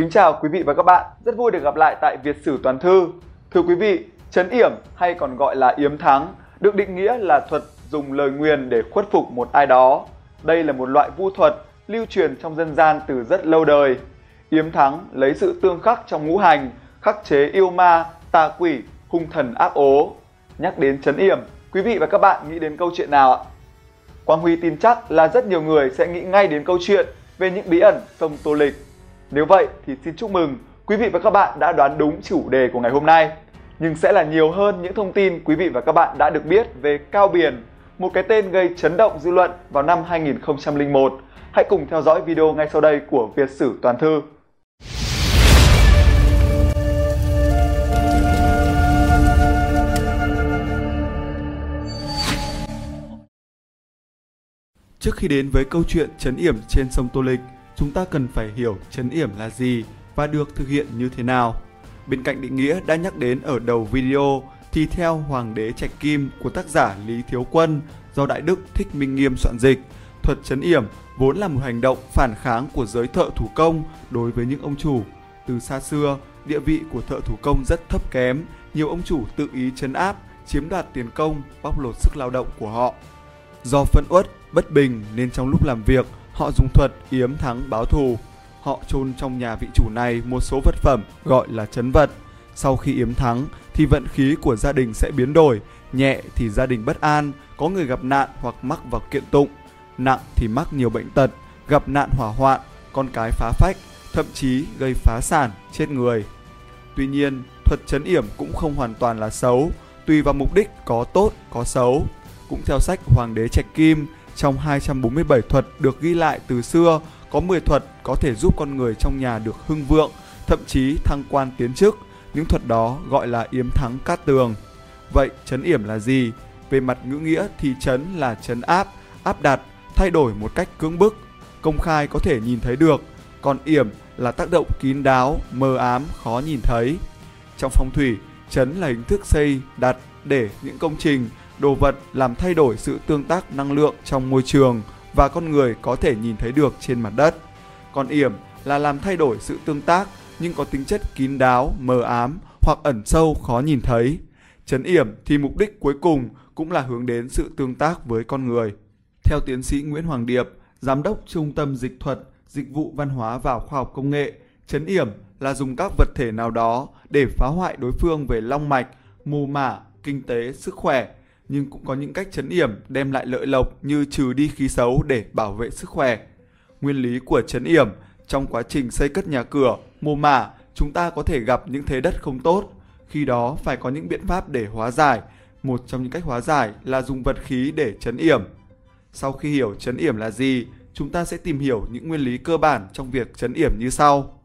Kính chào quý vị và các bạn, rất vui được gặp lại tại Việt Sử Toàn Thư. Thưa quý vị, chấn yểm hay còn gọi là yếm thắng được định nghĩa là thuật dùng lời nguyền để khuất phục một ai đó. Đây là một loại vu thuật lưu truyền trong dân gian từ rất lâu đời. Yếm thắng lấy sự tương khắc trong ngũ hành, khắc chế yêu ma, tà quỷ, hung thần ác ố. Nhắc đến chấn yểm, quý vị và các bạn nghĩ đến câu chuyện nào ạ? Quang Huy tin chắc là rất nhiều người sẽ nghĩ ngay đến câu chuyện về những bí ẩn sông Tô Lịch. Nếu vậy thì xin chúc mừng quý vị và các bạn đã đoán đúng chủ đề của ngày hôm nay. Nhưng sẽ là nhiều hơn những thông tin quý vị và các bạn đã được biết về Cao Biển, một cái tên gây chấn động dư luận vào năm 2001. Hãy cùng theo dõi video ngay sau đây của Việt Sử Toàn Thư. Trước khi đến với câu chuyện chấn yểm trên sông Tô Lịch, chúng ta cần phải hiểu chấn yểm là gì và được thực hiện như thế nào. Bên cạnh định nghĩa đã nhắc đến ở đầu video thì theo Hoàng đế Trạch Kim của tác giả Lý Thiếu Quân do Đại Đức Thích Minh Nghiêm soạn dịch, thuật chấn yểm vốn là một hành động phản kháng của giới thợ thủ công đối với những ông chủ. Từ xa xưa, địa vị của thợ thủ công rất thấp kém, nhiều ông chủ tự ý chấn áp, chiếm đoạt tiền công, bóc lột sức lao động của họ. Do phân uất, bất bình nên trong lúc làm việc, họ dùng thuật yếm thắng báo thù. Họ chôn trong nhà vị chủ này một số vật phẩm gọi là chấn vật. Sau khi yếm thắng thì vận khí của gia đình sẽ biến đổi, nhẹ thì gia đình bất an, có người gặp nạn hoặc mắc vào kiện tụng, nặng thì mắc nhiều bệnh tật, gặp nạn hỏa hoạn, con cái phá phách, thậm chí gây phá sản, chết người. Tuy nhiên, thuật chấn yểm cũng không hoàn toàn là xấu, tùy vào mục đích có tốt, có xấu. Cũng theo sách Hoàng đế Trạch Kim, trong 247 thuật được ghi lại từ xưa, có 10 thuật có thể giúp con người trong nhà được hưng vượng, thậm chí thăng quan tiến chức. Những thuật đó gọi là yếm thắng cát tường. Vậy chấn yểm là gì? Về mặt ngữ nghĩa thì chấn là chấn áp, áp đặt, thay đổi một cách cưỡng bức, công khai có thể nhìn thấy được, còn yểm là tác động kín đáo, mờ ám, khó nhìn thấy. Trong phong thủy, chấn là hình thức xây, đặt để những công trình, đồ vật làm thay đổi sự tương tác năng lượng trong môi trường và con người có thể nhìn thấy được trên mặt đất. Còn yểm là làm thay đổi sự tương tác nhưng có tính chất kín đáo, mờ ám hoặc ẩn sâu khó nhìn thấy. Chấn yểm thì mục đích cuối cùng cũng là hướng đến sự tương tác với con người. Theo tiến sĩ Nguyễn Hoàng Điệp, giám đốc Trung tâm Dịch thuật, Dịch vụ Văn hóa và Khoa học Công nghệ, chấn yểm là dùng các vật thể nào đó để phá hoại đối phương về long mạch, mù mả, kinh tế, sức khỏe, nhưng cũng có những cách chấn yểm đem lại lợi lộc như trừ đi khí xấu để bảo vệ sức khỏe. Nguyên lý của chấn yểm trong quá trình xây cất nhà cửa, mồ mả, chúng ta có thể gặp những thế đất không tốt. Khi đó phải có những biện pháp để hóa giải. Một trong những cách hóa giải là dùng vật khí để chấn yểm. Sau khi hiểu chấn yểm là gì, chúng ta sẽ tìm hiểu những nguyên lý cơ bản trong việc chấn yểm như sau.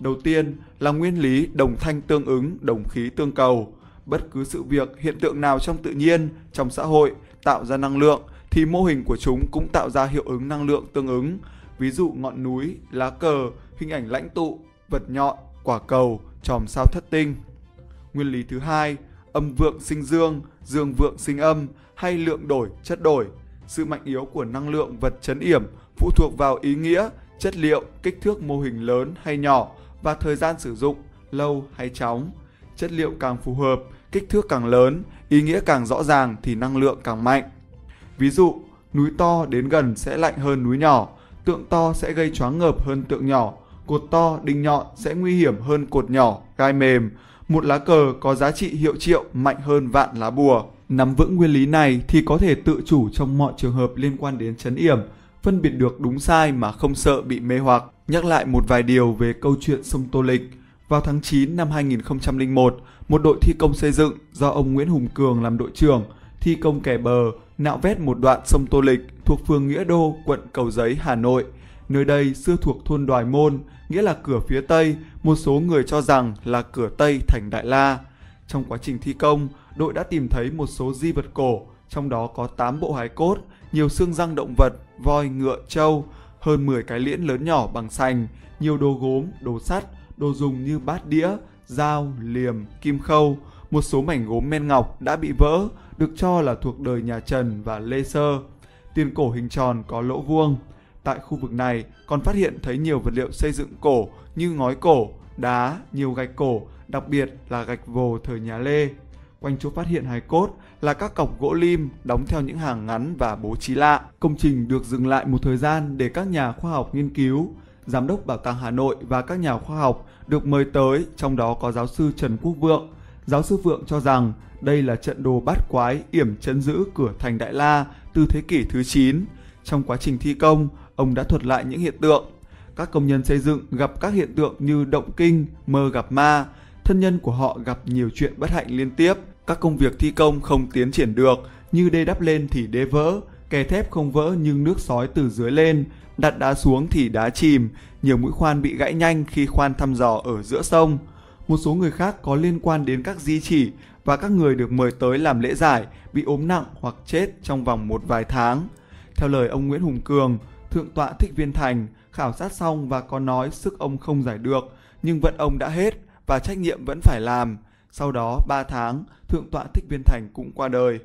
Đầu tiên là nguyên lý đồng thanh tương ứng, đồng khí tương cầu bất cứ sự việc, hiện tượng nào trong tự nhiên, trong xã hội tạo ra năng lượng thì mô hình của chúng cũng tạo ra hiệu ứng năng lượng tương ứng. Ví dụ ngọn núi, lá cờ, hình ảnh lãnh tụ, vật nhọn, quả cầu, chòm sao thất tinh. Nguyên lý thứ hai, âm vượng sinh dương, dương vượng sinh âm hay lượng đổi, chất đổi. Sự mạnh yếu của năng lượng vật chấn yểm phụ thuộc vào ý nghĩa, chất liệu, kích thước mô hình lớn hay nhỏ và thời gian sử dụng, lâu hay chóng. Chất liệu càng phù hợp kích thước càng lớn, ý nghĩa càng rõ ràng thì năng lượng càng mạnh. Ví dụ, núi to đến gần sẽ lạnh hơn núi nhỏ, tượng to sẽ gây choáng ngợp hơn tượng nhỏ, cột to, đinh nhọn sẽ nguy hiểm hơn cột nhỏ, gai mềm. Một lá cờ có giá trị hiệu triệu mạnh hơn vạn lá bùa. Nắm vững nguyên lý này thì có thể tự chủ trong mọi trường hợp liên quan đến chấn yểm, phân biệt được đúng sai mà không sợ bị mê hoặc. Nhắc lại một vài điều về câu chuyện sông Tô Lịch. Vào tháng 9 năm 2001, một đội thi công xây dựng do ông Nguyễn Hùng Cường làm đội trưởng thi công kè bờ, nạo vét một đoạn sông Tô Lịch thuộc phường Nghĩa Đô, quận Cầu Giấy, Hà Nội. Nơi đây xưa thuộc thôn Đoài Môn, nghĩa là cửa phía Tây, một số người cho rằng là cửa Tây thành Đại La. Trong quá trình thi công, đội đã tìm thấy một số di vật cổ, trong đó có 8 bộ hài cốt, nhiều xương răng động vật, voi, ngựa, trâu, hơn 10 cái liễn lớn nhỏ bằng sành, nhiều đồ gốm, đồ sắt, đồ dùng như bát đĩa, dao, liềm, kim khâu, một số mảnh gốm men ngọc đã bị vỡ, được cho là thuộc đời nhà Trần và Lê Sơ. Tiền cổ hình tròn có lỗ vuông. Tại khu vực này còn phát hiện thấy nhiều vật liệu xây dựng cổ như ngói cổ, đá, nhiều gạch cổ, đặc biệt là gạch vồ thời nhà Lê. Quanh chỗ phát hiện hài cốt là các cọc gỗ lim đóng theo những hàng ngắn và bố trí lạ. Công trình được dừng lại một thời gian để các nhà khoa học nghiên cứu. Giám đốc Bảo tàng Hà Nội và các nhà khoa học được mời tới, trong đó có giáo sư Trần Quốc Vượng. Giáo sư Vượng cho rằng đây là trận đồ bát quái yểm chấn giữ cửa thành Đại La từ thế kỷ thứ 9. Trong quá trình thi công, ông đã thuật lại những hiện tượng. Các công nhân xây dựng gặp các hiện tượng như động kinh, mơ gặp ma, thân nhân của họ gặp nhiều chuyện bất hạnh liên tiếp. Các công việc thi công không tiến triển được, như đê đắp lên thì đê vỡ, kè thép không vỡ nhưng nước sói từ dưới lên, đặt đá xuống thì đá chìm, nhiều mũi khoan bị gãy nhanh khi khoan thăm dò ở giữa sông. Một số người khác có liên quan đến các di chỉ và các người được mời tới làm lễ giải bị ốm nặng hoặc chết trong vòng một vài tháng. Theo lời ông Nguyễn Hùng Cường, Thượng tọa Thích Viên Thành khảo sát xong và có nói sức ông không giải được, nhưng vận ông đã hết và trách nhiệm vẫn phải làm. Sau đó 3 tháng, Thượng tọa Thích Viên Thành cũng qua đời.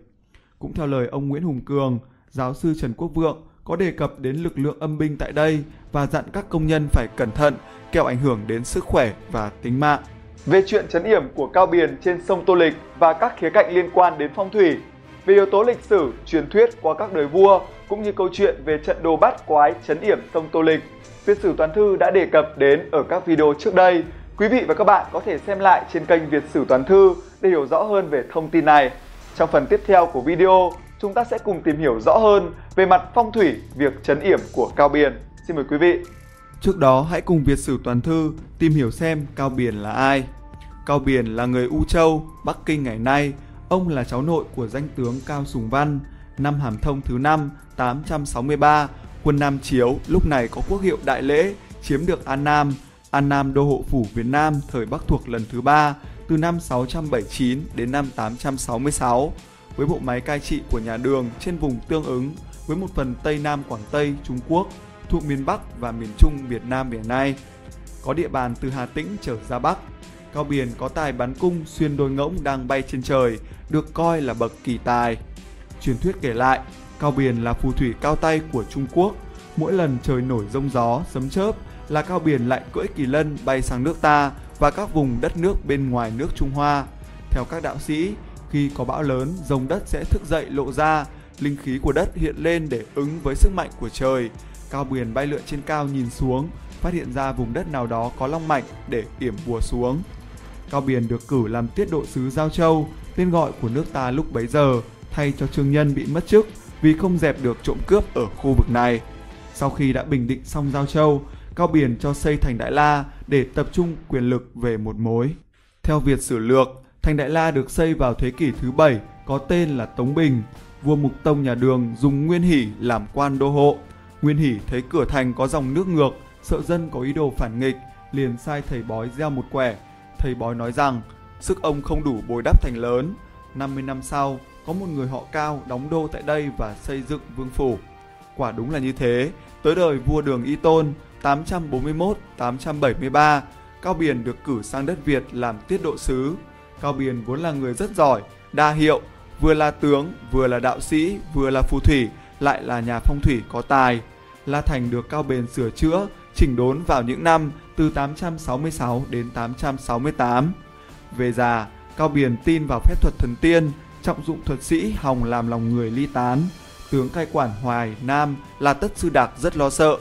Cũng theo lời ông Nguyễn Hùng Cường, giáo sư Trần Quốc Vượng có đề cập đến lực lượng âm binh tại đây và dặn các công nhân phải cẩn thận, kẻo ảnh hưởng đến sức khỏe và tính mạng. Về chuyện chấn yểm của Cao Biền trên sông Tô Lịch và các khía cạnh liên quan đến phong thủy, về yếu tố lịch sử, truyền thuyết qua các đời vua cũng như câu chuyện về trận đồ bát quái chấn yểm sông Tô Lịch, Việt sử Toàn thư đã đề cập đến ở các video trước đây. Quý vị và các bạn có thể xem lại trên kênh Việt sử Toàn thư để hiểu rõ hơn về thông tin này. Trong phần tiếp theo của video, chúng ta sẽ cùng tìm hiểu rõ hơn về mặt phong thủy việc chấn yểm của Cao Biền. Xin mời quý vị. Trước đó hãy cùng Việt sử Toàn thư tìm hiểu xem Cao Biền là ai. Cao Biền là người U Châu, Bắc Kinh ngày nay. Ông là cháu nội của danh tướng Cao Sùng Văn. Năm Hàm Thông thứ 5, 863, quân Nam Chiếu lúc này có quốc hiệu Đại Lễ chiếm được An Nam. An Nam đô hộ phủ Việt Nam thời Bắc thuộc lần thứ ba từ năm 679 đến năm 866 với bộ máy cai trị của nhà Đường trên vùng tương ứng với một phần Tây Nam Quảng Tây Trung Quốc thuộc miền Bắc và miền Trung Việt Nam hiện nay. Có địa bàn từ Hà Tĩnh trở ra Bắc. Cao Biền có tài bắn cung xuyên đôi ngỗng đang bay trên trời, được coi là bậc kỳ tài. Truyền thuyết kể lại, Cao Biền là phù thủy cao tay của Trung Quốc. Mỗi lần trời nổi rông gió, sấm chớp là Cao Biền lại cưỡi kỳ lân bay sang nước ta và các vùng đất nước bên ngoài nước Trung Hoa. Theo các đạo sĩ, khi có bão lớn, rồng đất sẽ thức dậy lộ ra, linh khí của đất hiện lên để ứng với sức mạnh của trời. Cao biển bay lượn trên cao nhìn xuống, phát hiện ra vùng đất nào đó có long mạch để yểm bùa xuống. Cao biển được cử làm tiết độ sứ Giao Châu, tên gọi của nước ta lúc bấy giờ, thay cho Trương Nhân bị mất chức vì không dẹp được trộm cướp ở khu vực này. Sau khi đã bình định xong Giao Châu, Cao biển cho xây thành Đại La để tập trung quyền lực về một mối. Theo Việt Sử Lược, thành Đại La được xây vào thế kỷ thứ 7 có tên là Tống Bình. Vua Mục Tông nhà Đường dùng Nguyên Hỷ làm quan đô hộ. Nguyên Hỷ thấy cửa thành có dòng nước ngược, sợ dân có ý đồ phản nghịch, liền sai thầy bói gieo một quẻ. Thầy bói nói rằng sức ông không đủ bồi đắp thành lớn. 50 năm sau, có một người họ Cao đóng đô tại đây và xây dựng vương phủ. Quả đúng là như thế, tới đời vua Đường Y Tôn 841-873, Cao biển được cử sang đất Việt làm tiết độ sứ. Cao Biền vốn là người rất giỏi, đa hiệu, vừa là tướng, vừa là đạo sĩ, vừa là phù thủy, lại là nhà phong thủy có tài. La Thành được Cao Biền sửa chữa, chỉnh đốn vào những năm từ 866 đến 868. Về già, Cao Biền tin vào phép thuật thần tiên, trọng dụng thuật sĩ hòng làm lòng người ly tán. Tướng cai quản Hoài Nam là Tất Sư Đạc rất lo sợ.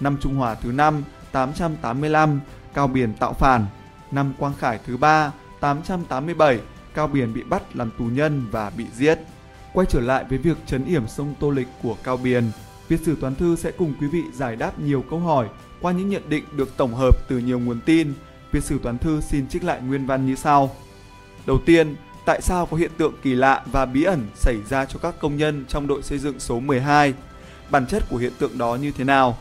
Năm Trung Hòa thứ 5, 885, Cao Biền tạo phản. Năm Quang Khải thứ 3, 887, Cao Biền bị bắt làm tù nhân và bị giết. Quay trở lại với việc chấn yểm sông Tô Lịch của Cao Biền, Việt sử Toán Thư sẽ cùng quý vị giải đáp nhiều câu hỏi qua những nhận định được tổng hợp từ nhiều nguồn tin. Việt sử Toán Thư xin trích lại nguyên văn như sau. Đầu tiên, tại sao có hiện tượng kỳ lạ và bí ẩn xảy ra cho các công nhân trong đội xây dựng số 12? Bản chất của hiện tượng đó như thế nào?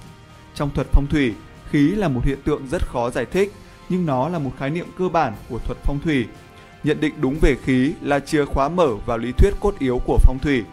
Trong thuật phong thủy, khí là một hiện tượng rất khó giải thích, nhưng nó là một khái niệm cơ bản của thuật phong thủy. Nhận định đúng về khí là chìa khóa mở vào lý thuyết cốt yếu của phong thủy.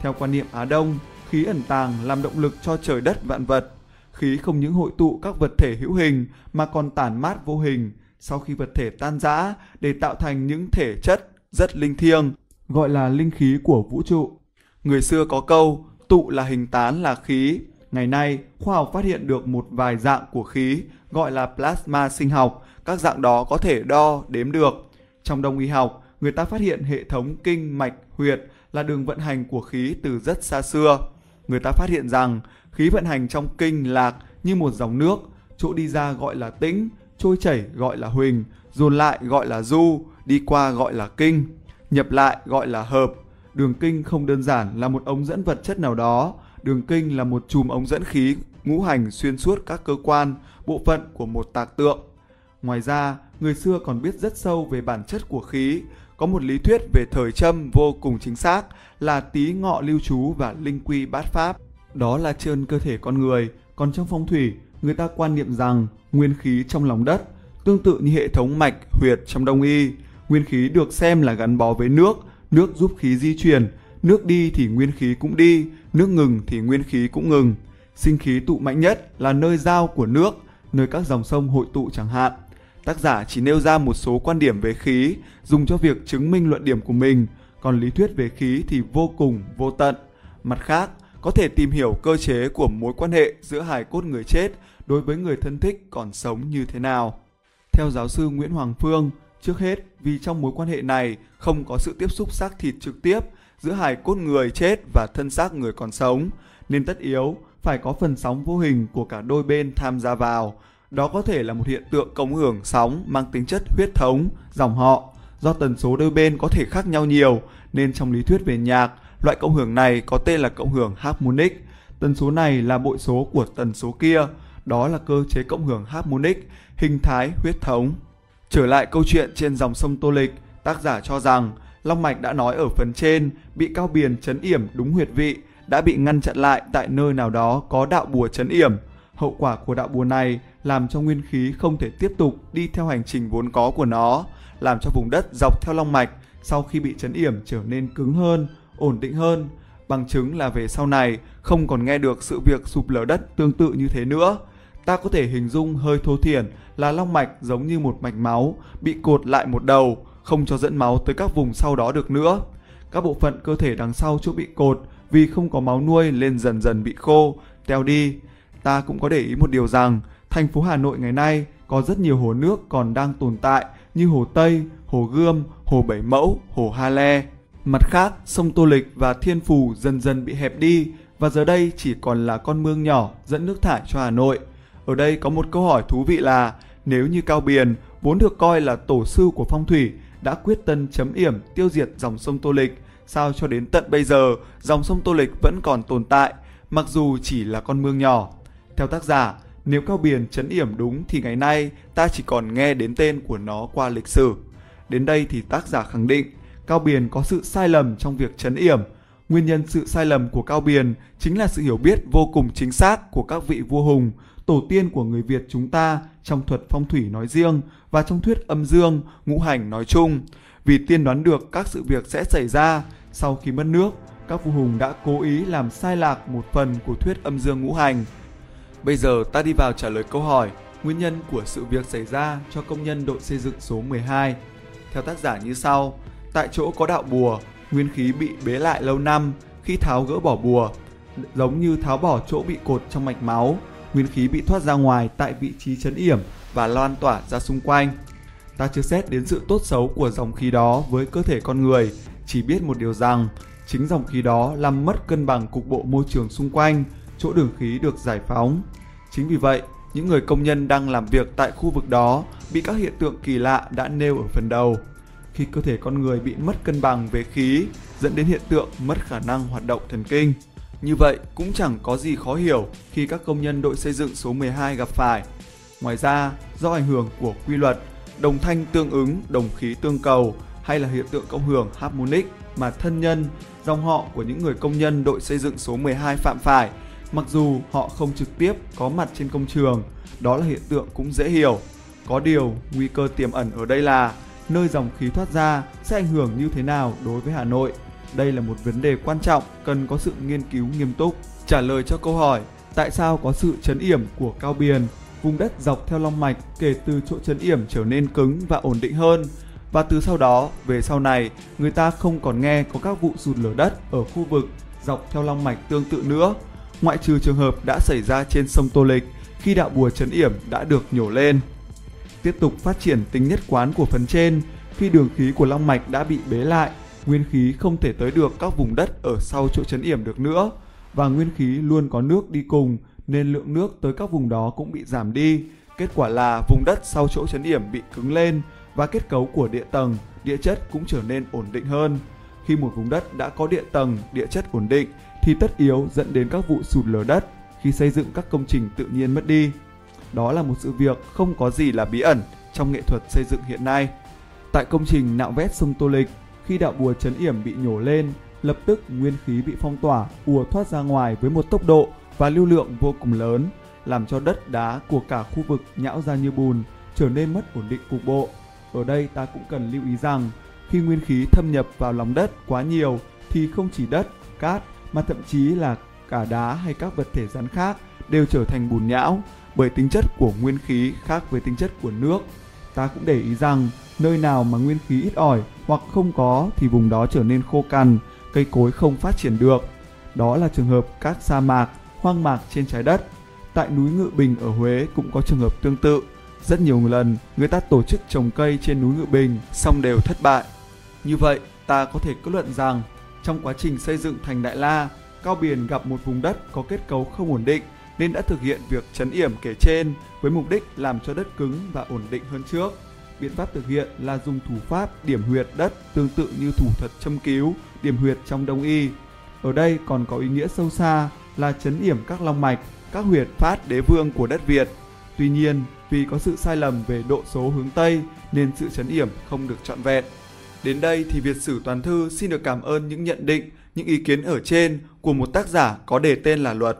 Theo quan niệm Á Đông, khí ẩn tàng làm động lực cho trời đất vạn vật. Khí không những hội tụ các vật thể hữu hình mà còn tản mát vô hình sau khi vật thể tan rã để tạo thành những thể chất rất linh thiêng, gọi là linh khí của vũ trụ. Người xưa có câu, tụ là hình tán là khí, Ngày nay, khoa học phát hiện được một vài dạng của khí gọi là plasma sinh học. Các dạng đó có thể đo, đếm được. Trong đông y học, người ta phát hiện hệ thống kinh mạch huyệt là đường vận hành của khí từ rất xa xưa. Người ta phát hiện rằng khí vận hành trong kinh lạc như một dòng nước, chỗ đi ra gọi là tĩnh, trôi chảy gọi là huỳnh, dồn lại gọi là du, đi qua gọi là kinh, nhập lại gọi là hợp. Đường kinh không đơn giản là một ống dẫn vật chất nào đó, đường kinh là một chùm ống dẫn khí ngũ hành xuyên suốt các cơ quan, bộ phận của một tạc tượng. Ngoài ra, người xưa còn biết rất sâu về bản chất của khí, có một lý thuyết về thời châm vô cùng chính xác là tí ngọ lưu trú và linh quy bát pháp. Đó là trên cơ thể con người, còn trong phong thủy, người ta quan niệm rằng nguyên khí trong lòng đất, tương tự như hệ thống mạch huyệt trong đông y, nguyên khí được xem là gắn bó với nước, nước giúp khí di chuyển, nước đi thì nguyên khí cũng đi, nước ngừng thì nguyên khí cũng ngừng. Sinh khí tụ mạnh nhất là nơi giao của nước, nơi các dòng sông hội tụ chẳng hạn. Tác giả chỉ nêu ra một số quan điểm về khí, dùng cho việc chứng minh luận điểm của mình, còn lý thuyết về khí thì vô cùng vô tận. Mặt khác, có thể tìm hiểu cơ chế của mối quan hệ giữa hài cốt người chết đối với người thân thích còn sống như thế nào. Theo giáo sư Nguyễn Hoàng Phương, trước hết vì trong mối quan hệ này không có sự tiếp xúc xác thịt trực tiếp giữa hài cốt người chết và thân xác người còn sống, nên tất yếu phải có phần sóng vô hình của cả đôi bên tham gia vào. Đó có thể là một hiện tượng cộng hưởng sóng mang tính chất huyết thống, dòng họ. Do tần số đôi bên có thể khác nhau nhiều, nên trong lý thuyết về nhạc, loại cộng hưởng này có tên là cộng hưởng harmonic. Tần số này là bội số của tần số kia, đó là cơ chế cộng hưởng harmonic, hình thái huyết thống. Trở lại câu chuyện trên dòng sông Tô Lịch, tác giả cho rằng Long Mạch đã nói ở phần trên bị cao biền chấn yểm đúng huyệt vị đã bị ngăn chặn lại tại nơi nào đó có đạo bùa chấn yểm. Hậu quả của đạo bùa này làm cho nguyên khí không thể tiếp tục đi theo hành trình vốn có của nó, làm cho vùng đất dọc theo long mạch sau khi bị chấn yểm trở nên cứng hơn, ổn định hơn. Bằng chứng là về sau này không còn nghe được sự việc sụp lở đất tương tự như thế nữa. Ta có thể hình dung hơi thô thiển là long mạch giống như một mạch máu bị cột lại một đầu, không cho dẫn máu tới các vùng sau đó được nữa. Các bộ phận cơ thể đằng sau chỗ bị cột vì không có máu nuôi nên dần dần bị khô, teo đi. Ta cũng có để ý một điều rằng, thành phố Hà Nội ngày nay có rất nhiều hồ nước còn đang tồn tại như Hồ Tây, Hồ Gươm, Hồ Bảy Mẫu, Hồ Ha Le. Mặt khác, sông Tô Lịch và Thiên Phù dần dần bị hẹp đi và giờ đây chỉ còn là con mương nhỏ dẫn nước thải cho Hà Nội. Ở đây có một câu hỏi thú vị là nếu như Cao Biền vốn được coi là tổ sư của phong thủy đã quyết tân chấm yểm tiêu diệt dòng sông Tô Lịch sao cho đến tận bây giờ dòng sông Tô Lịch vẫn còn tồn tại, mặc dù chỉ là con mương nhỏ. Theo tác giả, nếu Cao Biển chấn yểm đúng thì ngày nay ta chỉ còn nghe đến tên của nó qua lịch sử. Đến đây thì tác giả khẳng định Cao Biển có sự sai lầm trong việc chấn yểm. Nguyên nhân sự sai lầm của Cao Biển chính là sự hiểu biết vô cùng chính xác của các vị vua hùng, tổ tiên của người Việt chúng ta trong thuật phong thủy nói riêng và trong thuyết âm dương, ngũ hành nói chung. Vì tiên đoán được các sự việc sẽ xảy ra, sau khi mất nước, các vua hùng đã cố ý làm sai lạc một phần của thuyết âm dương ngũ hành. Bây giờ ta đi vào trả lời câu hỏi nguyên nhân của sự việc xảy ra cho công nhân đội xây dựng số 12. Theo tác giả như sau, tại chỗ có đạo bùa, nguyên khí bị bế lại lâu năm khi tháo gỡ bỏ bùa, giống như tháo bỏ chỗ bị cột trong mạch máu, nguyên khí bị thoát ra ngoài tại vị trí chấn yểm và lan tỏa ra xung quanh. Ta chưa xét đến sự tốt xấu của dòng khí đó với cơ thể con người chỉ biết một điều rằng chính dòng khí đó làm mất cân bằng cục bộ môi trường xung quanh, chỗ đường khí được giải phóng. Chính vì vậy, những người công nhân đang làm việc tại khu vực đó bị các hiện tượng kỳ lạ đã nêu ở phần đầu. Khi cơ thể con người bị mất cân bằng về khí, dẫn đến hiện tượng mất khả năng hoạt động thần kinh. Như vậy cũng chẳng có gì khó hiểu khi các công nhân đội xây dựng số 12 gặp phải. Ngoài ra, do ảnh hưởng của quy luật đồng thanh tương ứng, đồng khí tương cầu hay là hiện tượng cộng hưởng harmonic mà thân nhân, dòng họ của những người công nhân đội xây dựng số 12 phạm phải, mặc dù họ không trực tiếp có mặt trên công trường, đó là hiện tượng cũng dễ hiểu. Có điều, nguy cơ tiềm ẩn ở đây là nơi dòng khí thoát ra sẽ ảnh hưởng như thế nào đối với Hà Nội. Đây là một vấn đề quan trọng cần có sự nghiên cứu nghiêm túc. Trả lời cho câu hỏi tại sao có sự chấn yểm của Cao Biền, vùng đất dọc theo long mạch kể từ chỗ chấn yểm trở nên cứng và ổn định hơn và từ sau đó về sau này người ta không còn nghe có các vụ sụt lở đất ở khu vực dọc theo long mạch tương tự nữa. ngoại trừ trường hợp đã xảy ra trên sông Tô Lịch khi đạo bùa chấn yểm đã được nhổ lên. Tiếp tục phát triển tính nhất quán của phần trên, khi đường khí của long mạch đã bị bế lại, nguyên khí không thể tới được các vùng đất ở sau chỗ chấn yểm được nữa và nguyên khí luôn có nước đi cùng nên lượng nước tới các vùng đó cũng bị giảm đi. Kết quả là vùng đất sau chỗ chấn yểm bị cứng lên và kết cấu của địa tầng, địa chất cũng trở nên ổn định hơn. Khi một vùng đất đã có địa tầng, địa chất ổn định thì tất yếu dẫn đến các vụ sụt lở đất khi xây dựng các công trình tự nhiên mất đi. Đó là một sự việc không có gì là bí ẩn trong nghệ thuật xây dựng hiện nay. Tại công trình nạo vét sông Tô Lịch, khi đạo bùa chấn yểm bị nhổ lên, lập tức nguyên khí bị phong tỏa, ùa thoát ra ngoài với một tốc độ và lưu lượng vô cùng lớn, làm cho đất đá của cả khu vực nhão ra như bùn, trở nên mất ổn định cục bộ. Ở đây ta cũng cần lưu ý rằng, khi nguyên khí thâm nhập vào lòng đất quá nhiều thì không chỉ đất, cát mà thậm chí là cả đá hay các vật thể rắn khác đều trở thành bùn nhão bởi tính chất của nguyên khí khác với tính chất của nước. Ta cũng để ý rằng nơi nào mà nguyên khí ít ỏi hoặc không có thì vùng đó trở nên khô cằn, cây cối không phát triển được. Đó là trường hợp các sa mạc, hoang mạc trên trái đất. Tại núi Ngự Bình ở Huế cũng có trường hợp tương tự. Rất nhiều lần người ta tổ chức trồng cây trên núi Ngự Bình song đều thất bại. Như vậy, ta có thể kết luận rằng trong quá trình xây dựng thành Đại La, Cao biển gặp một vùng đất có kết cấu không ổn định nên đã thực hiện việc chấn yểm kể trên với mục đích làm cho đất cứng và ổn định hơn trước. Biện pháp thực hiện là dùng thủ pháp điểm huyệt đất tương tự như thủ thuật châm cứu, điểm huyệt trong đông y. Ở đây còn có ý nghĩa sâu xa là chấn yểm các long mạch, các huyệt phát đế vương của đất Việt. Tuy nhiên, vì có sự sai lầm về độ số hướng Tây nên sự chấn yểm không được trọn vẹn. Đến đây thì Việt Sử Toàn Thư xin được cảm ơn những nhận định, những ý kiến ở trên của một tác giả có đề tên là Luật.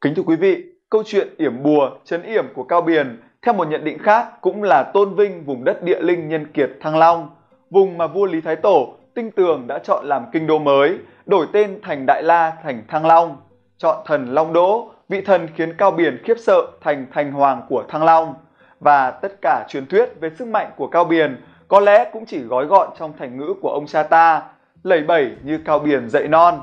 Kính thưa quý vị, câu chuyện yểm bùa, chấn yểm của Cao Biền theo một nhận định khác cũng là tôn vinh vùng đất địa linh nhân kiệt Thăng Long, vùng mà vua Lý Thái Tổ tinh tường đã chọn làm kinh đô mới, đổi tên thành Đại La thành Thăng Long, chọn thần Long Đỗ, vị thần khiến Cao Biền khiếp sợ thành thành hoàng của Thăng Long. Và tất cả truyền thuyết về sức mạnh của Cao Biền có lẽ cũng chỉ gói gọn trong thành ngữ của ông cha ta, lẩy bẩy như Cao Biền dậy non.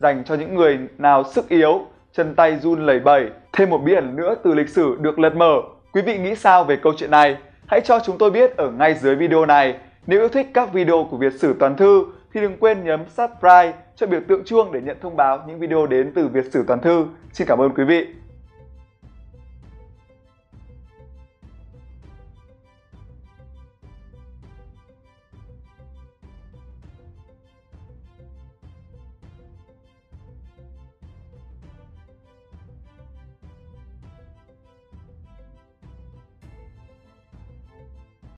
Dành cho những người nào sức yếu, chân tay run lẩy bẩy, thêm một biển nữa từ lịch sử được lật mở Quý vị nghĩ sao về câu chuyện này? Hãy cho chúng tôi biết ở ngay dưới video này. Nếu yêu thích các video của Việt Sử Toàn Thư thì đừng quên nhấn subscribe cho biểu tượng chuông để nhận thông báo những video đến từ Việt Sử Toàn Thư. Xin cảm ơn quý vị.